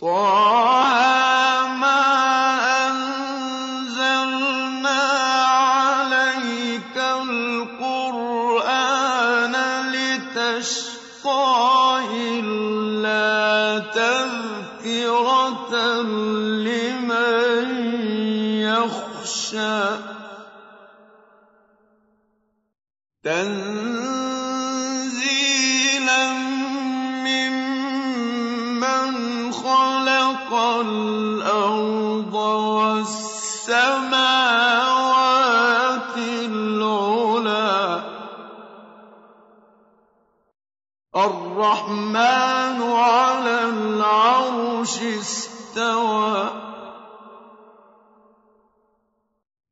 طه ما أنزلنا عليك القرآن لتشقى إلا تذكرة لمن يخشى. الرحمن على العرش استوى.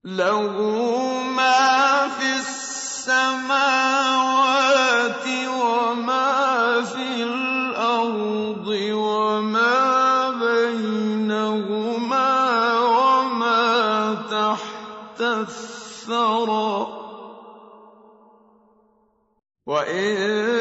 له ما في السماوات وما في الأرض وما بينهما وما تحت الثرى. وإن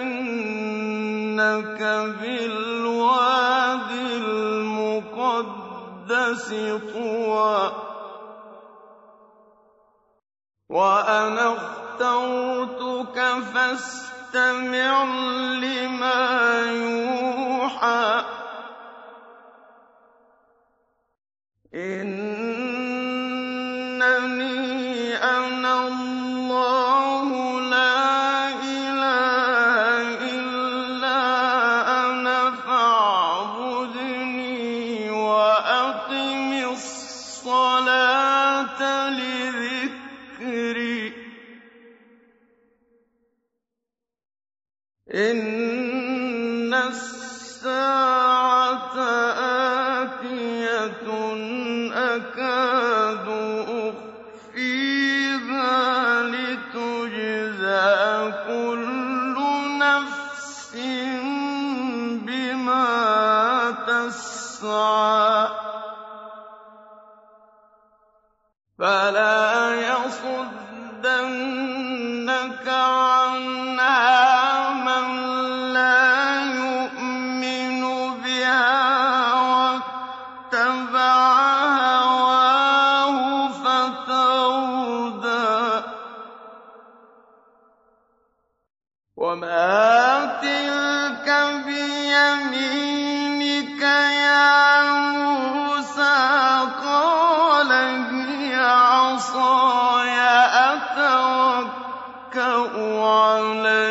إنك بالواد المقدس طوى. وأنا اخترتك فاستمع لما يوحى. إنني أَتَوَكَّأُ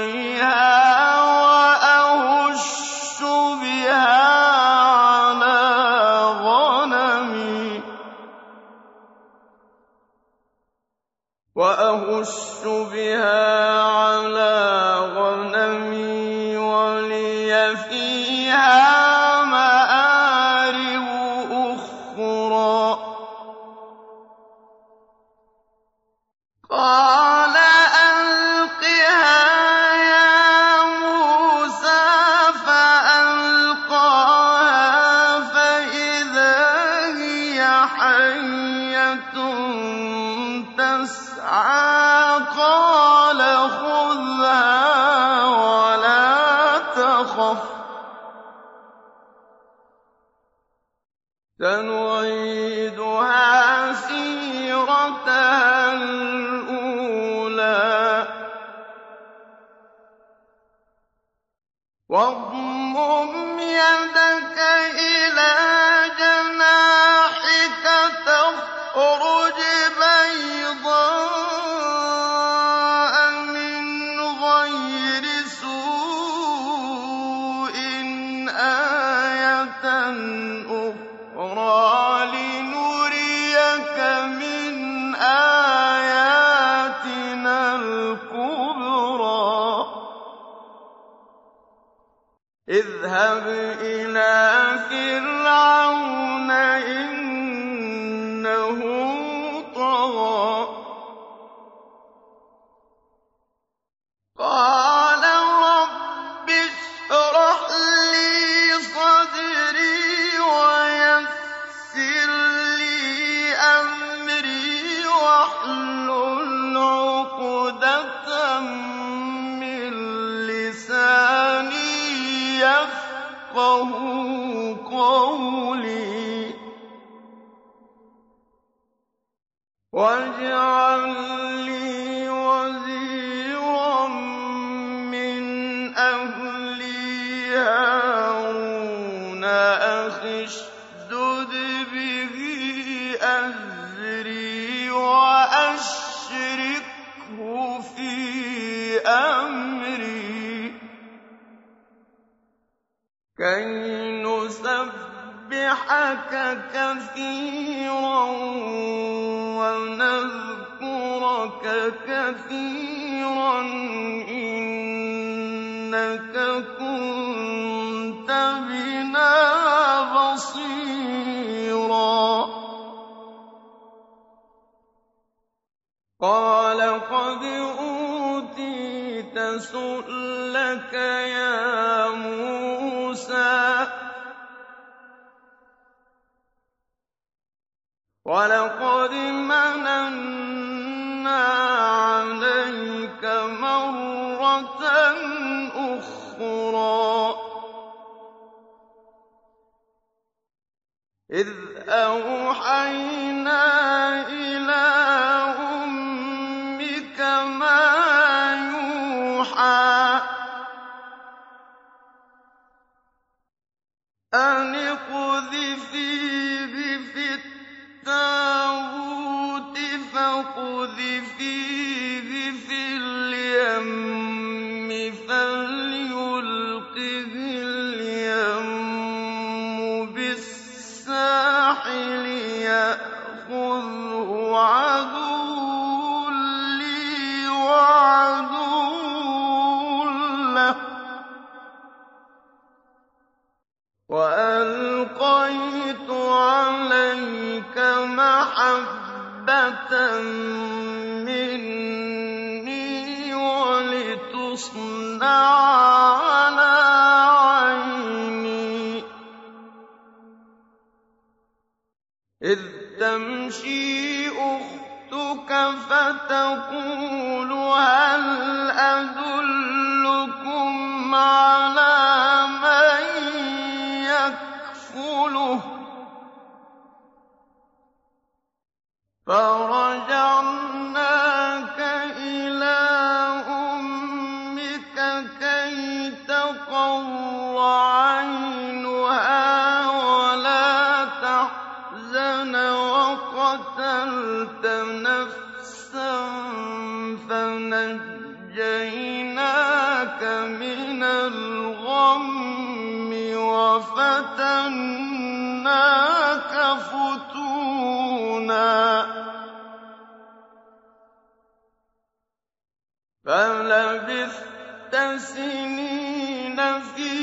فلبثت سنين في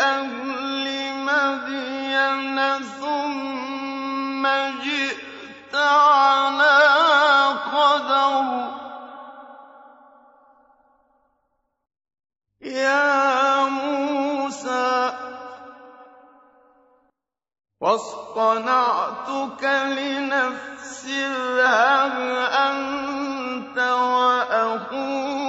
أهل مدين ثم جئت على قدر. يا موسى واصطنعتك لنفسي اذهب أنت وَأَخُوهُ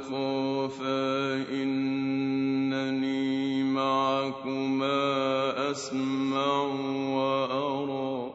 تخافا إنني معكما أسمع وأرى.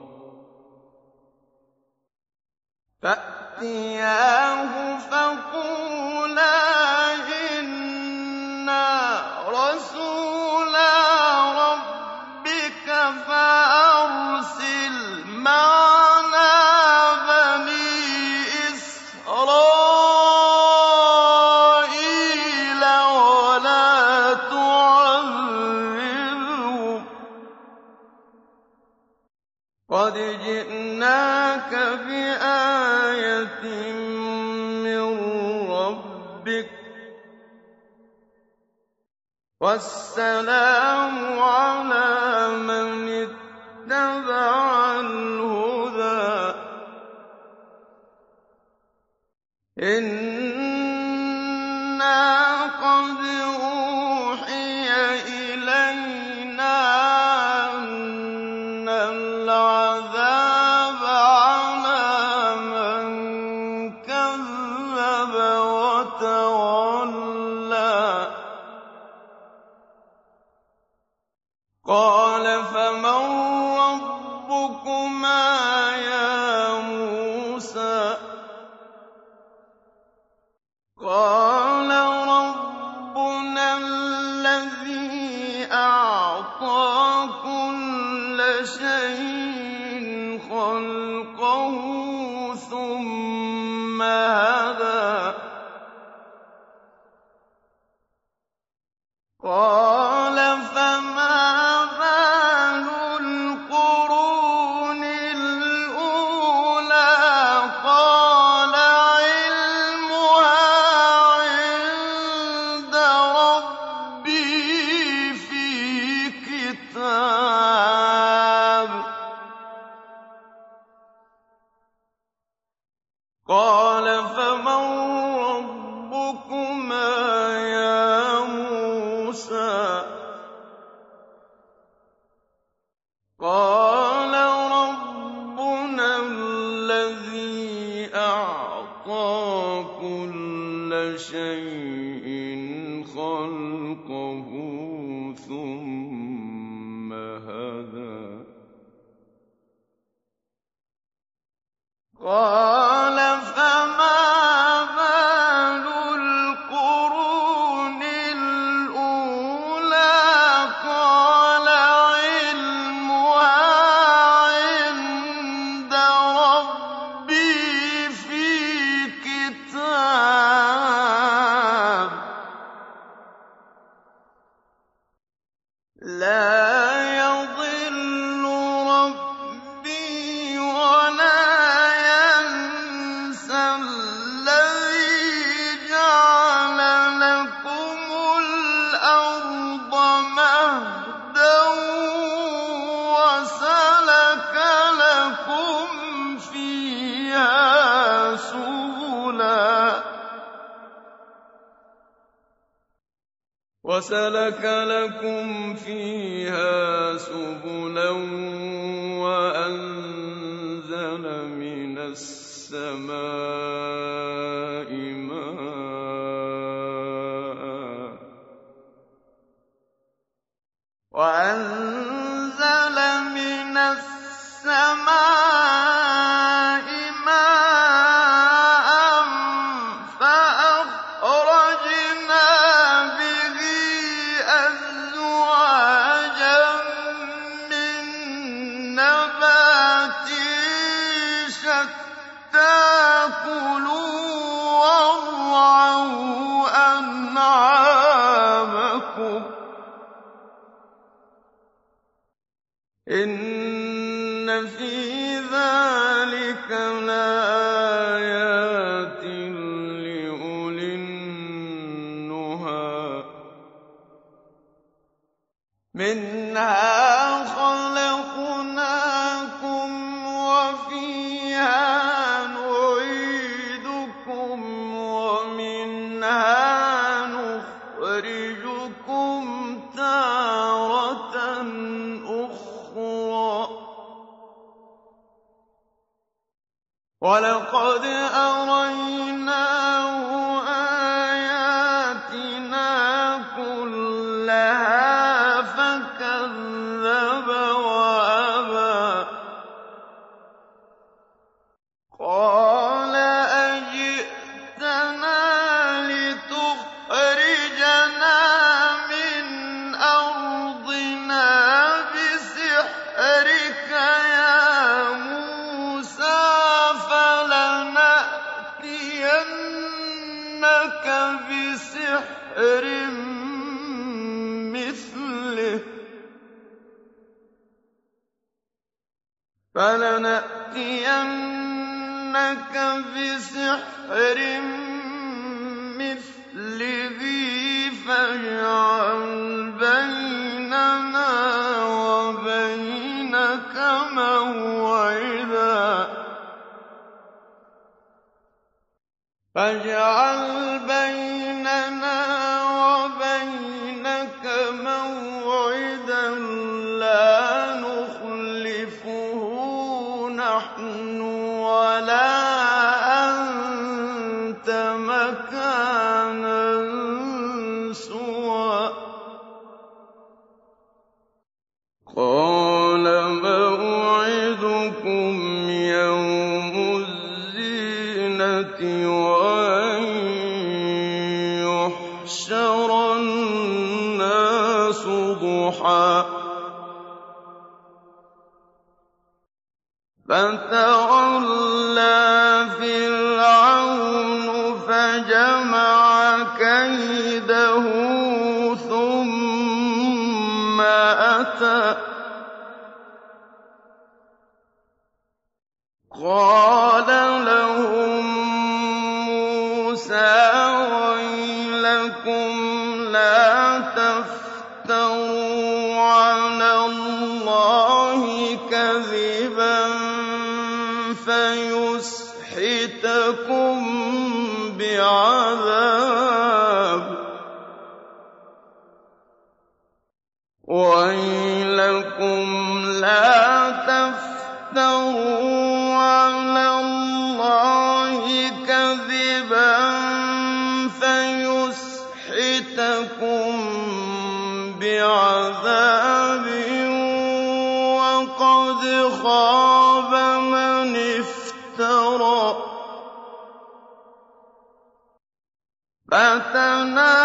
قال وسلك لكم فيها سبلا وأنزل من السماء خاب من افترى. فتنادى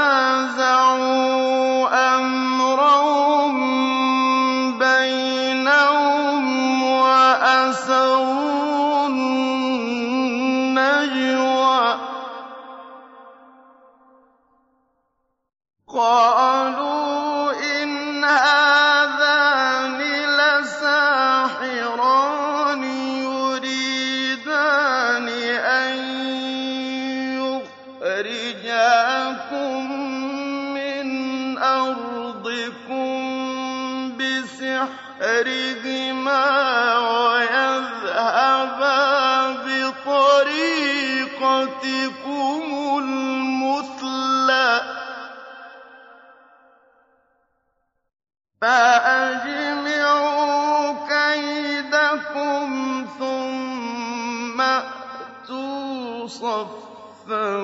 صفا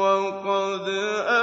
وقد أ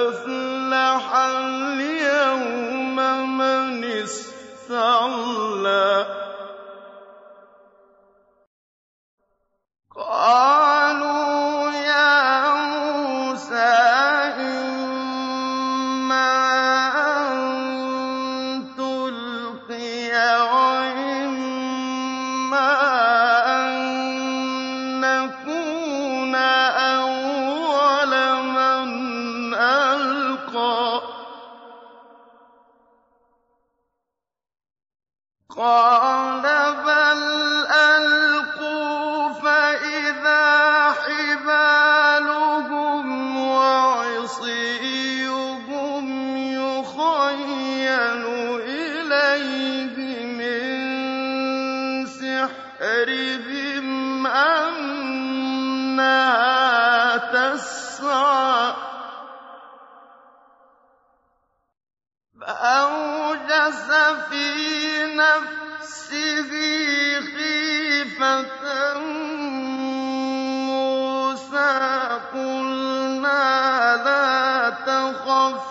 تخف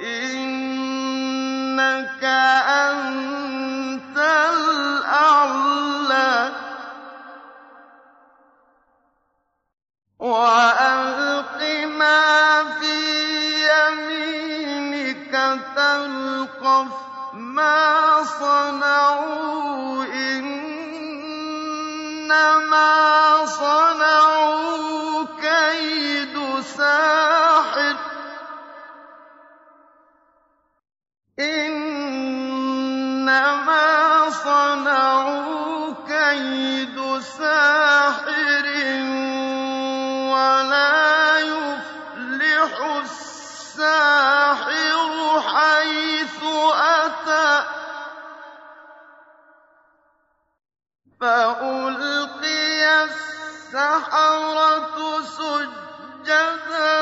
إنك أنت الأعلى وألق ما في يمينك تلقف ما صنعوا إنما صنعوا فَأُلْقِيَ السَّحَرَةُ سُجَّدًا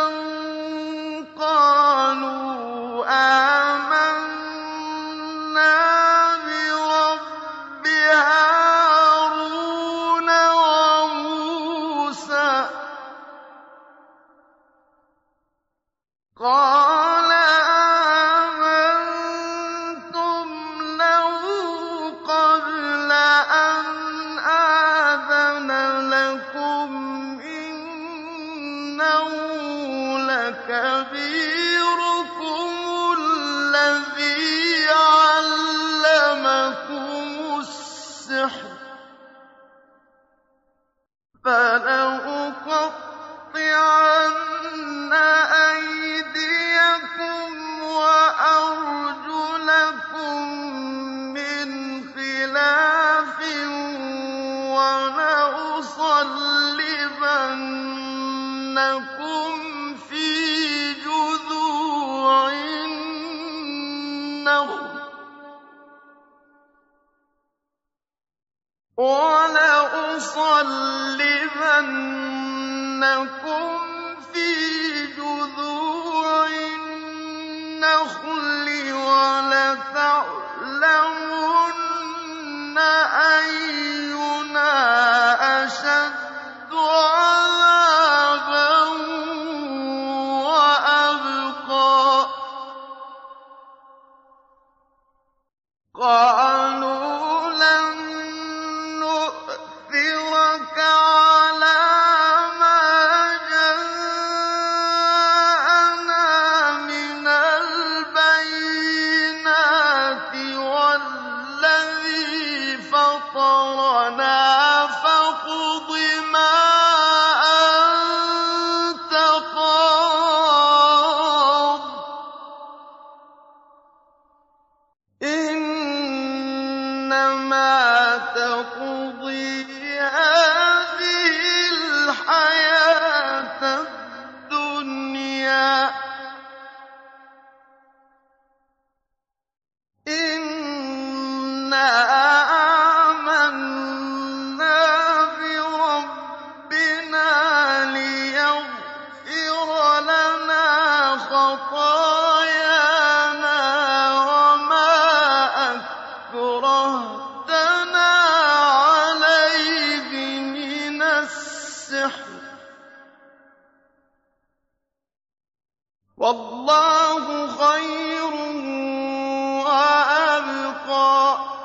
ولأصلبنكم وَأَبْقَىٰ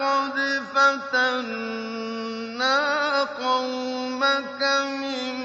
وَلَقَدْ فَتَنَّا قَوْمَكَ مِن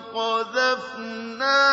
فَقَذَفْنَاهَا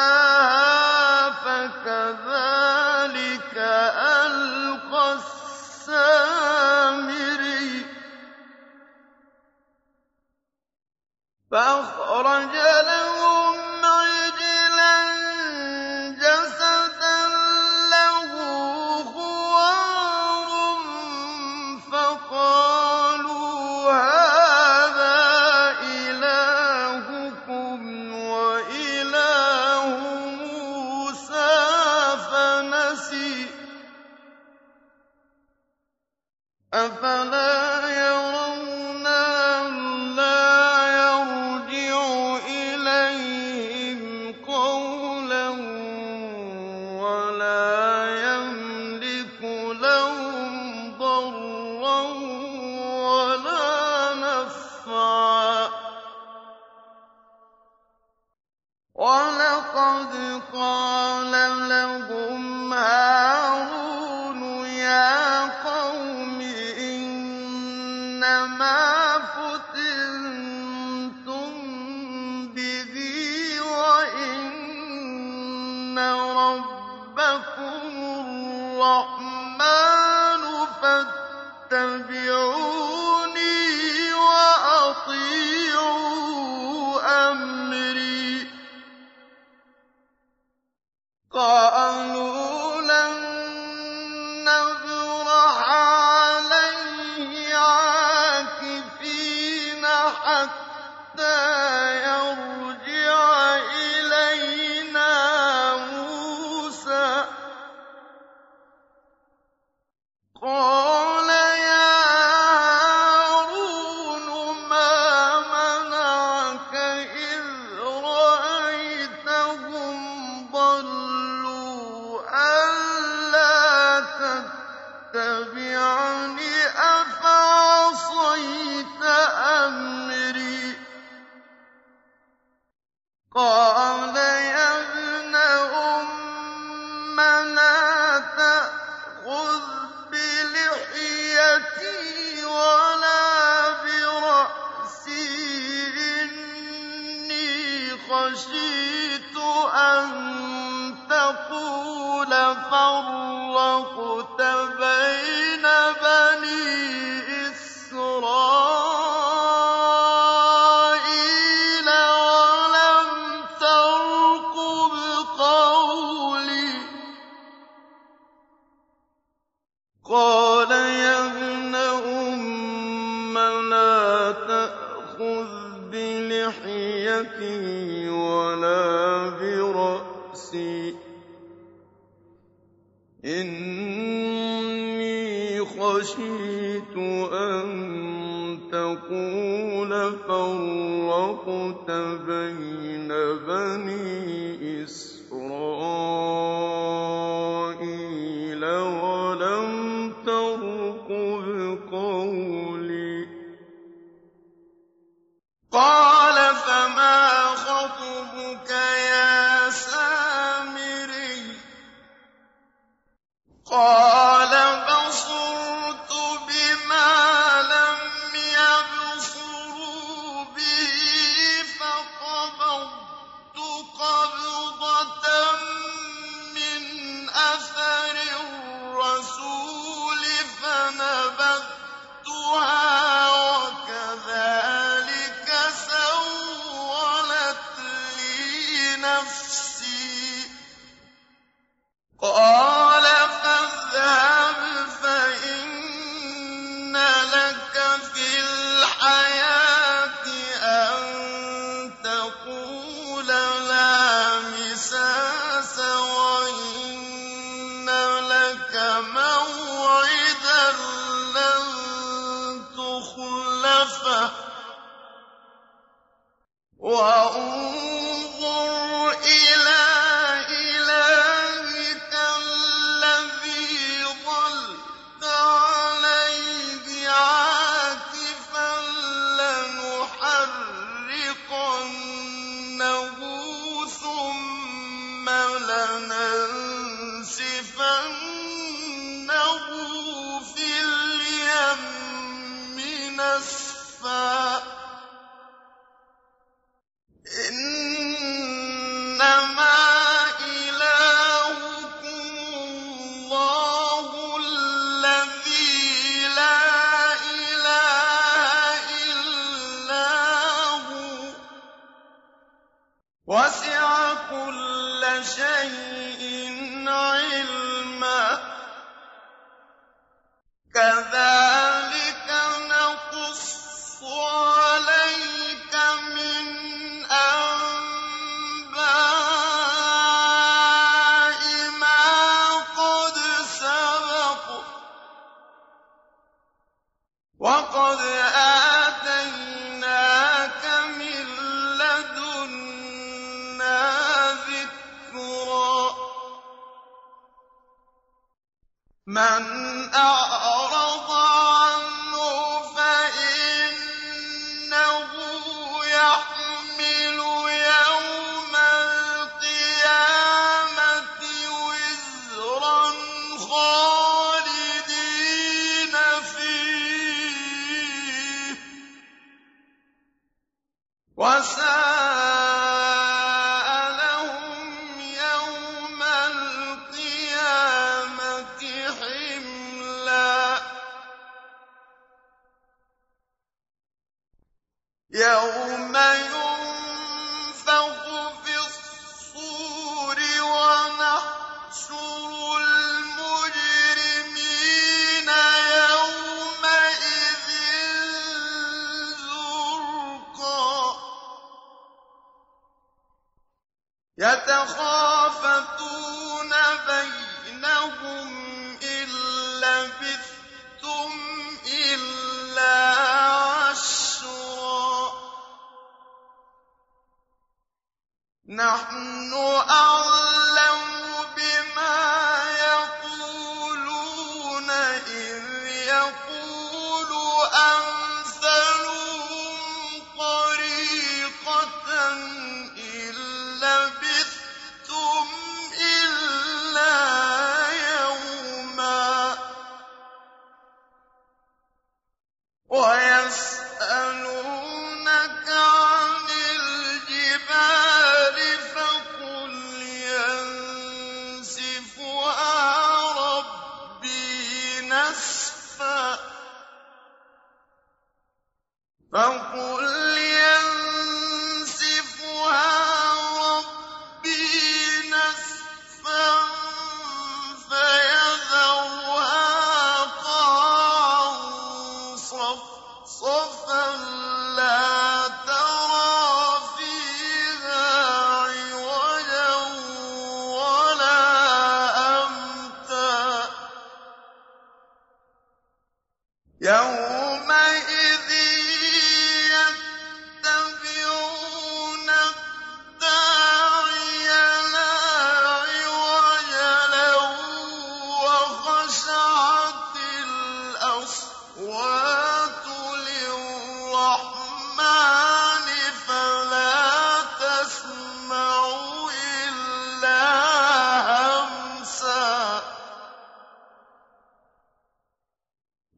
قولي قال لبثتم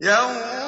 يوم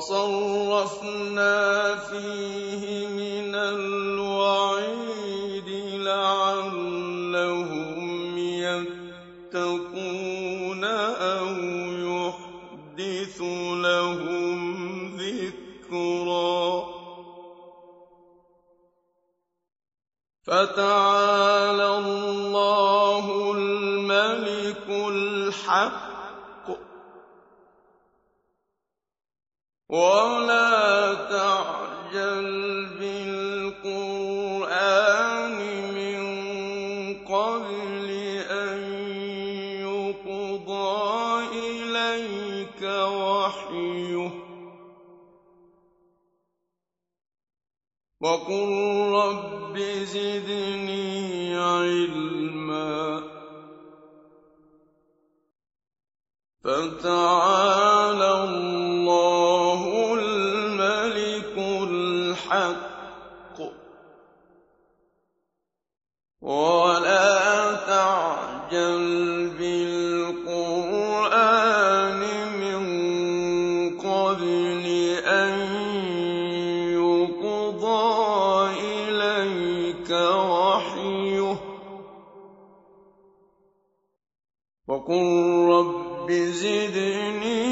وَصَرَّفْنَا فِيهِ مِنَ الْوَعِيدِ لَعَلَّهُمْ يَتَّقُونَ أَوْ يُحْدِثُ لَهُمْ ذِكْرًا. ولا تعجل بالقرآن من قبل أن يقضى إليك وحيه. وقل رب زدني علما. فتعالى الله ولا تعجل بالقرآن من قبل أن يقضى إليك وحيه. وقل رب زدني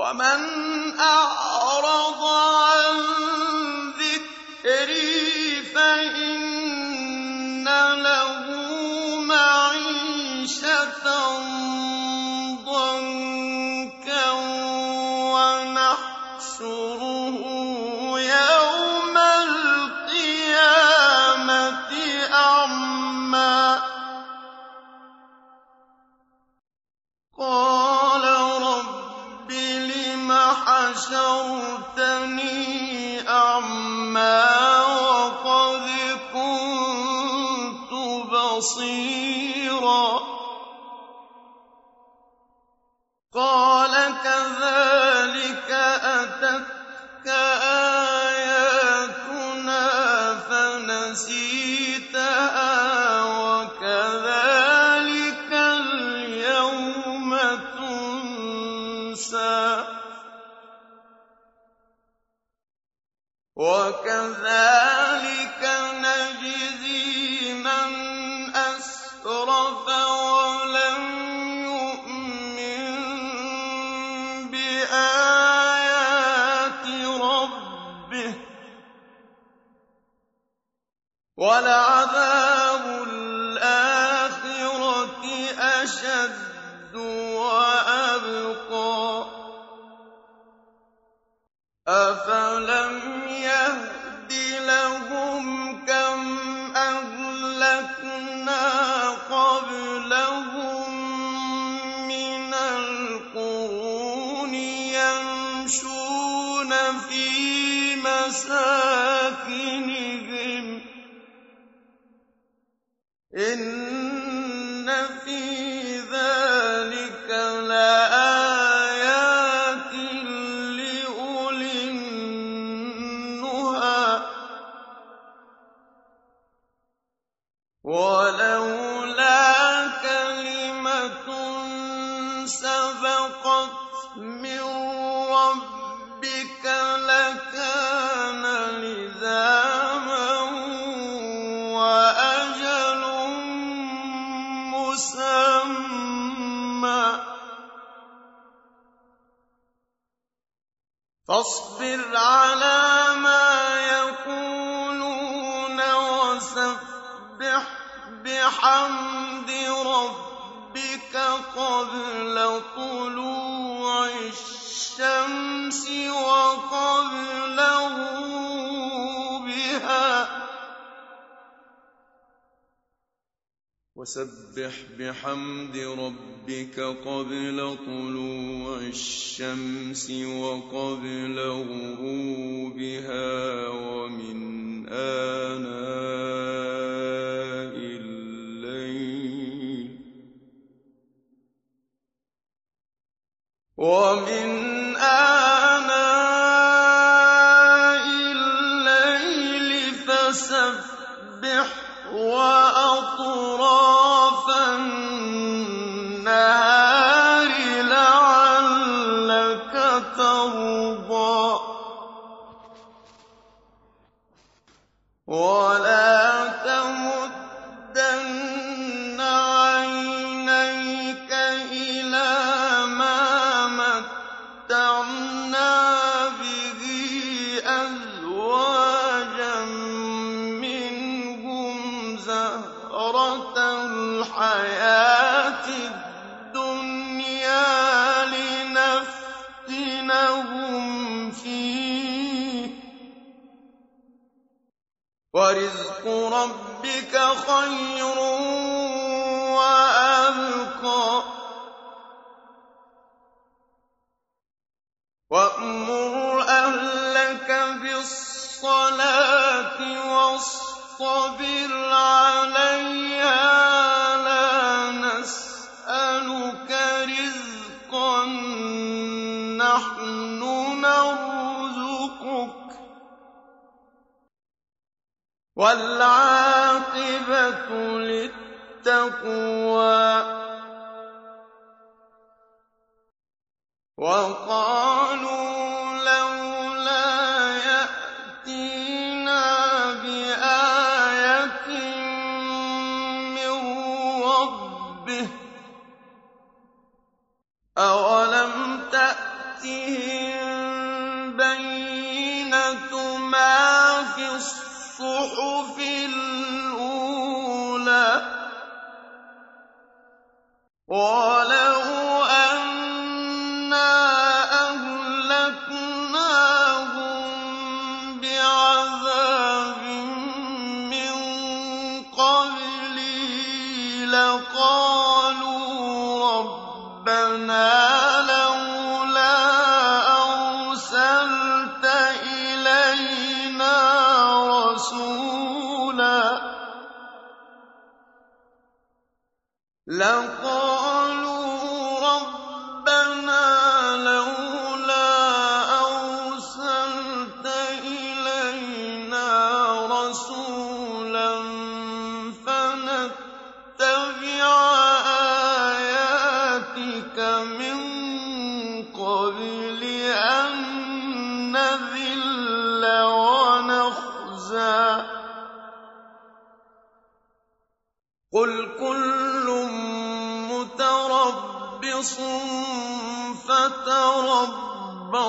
ومن أعرض عن في مساكنهم. إن وسبح بحمد ربك قبل طلوع الشمس وقبل غروبها ومن آناء الليل ومن آناء الليل فسبح وأطول النَّهَارِ لَعَلَّكَ تَرْضَىٰ. خَيْرٌ وَأَبْقَىٰ. وَأْمُرْ أَهْلَكَ بِالصَّلَاةِ وَاصْطَبِرْ عَلَيْهَا ۖ لَا نَسْأَلُكَ رِزْقًا ۖ. نَّحْنُ نَرْزُقُكَ ۗ. وَالْعَاقِبَةُ لِلتَّقْوَىٰ. وَقَالُوا وَلَا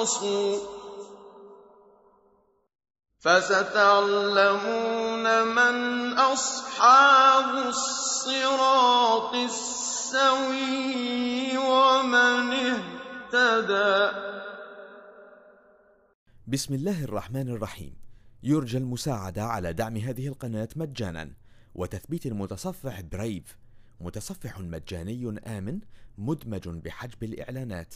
فَتَرَبَّصُوا ۖ فَسَتَعْلَمُونَ مَنْ أَصْحَابُ الصِّرَاطِ السَّوِيِّ وَمَنِ اهْتَدَىٰ بسم الله الرحمن الرحيم. يرجى المساعدة على دعم هذه القناة مجانا وتثبيت المتصفح برايف متصفح مجاني آمن مدمج بحجب الإعلانات.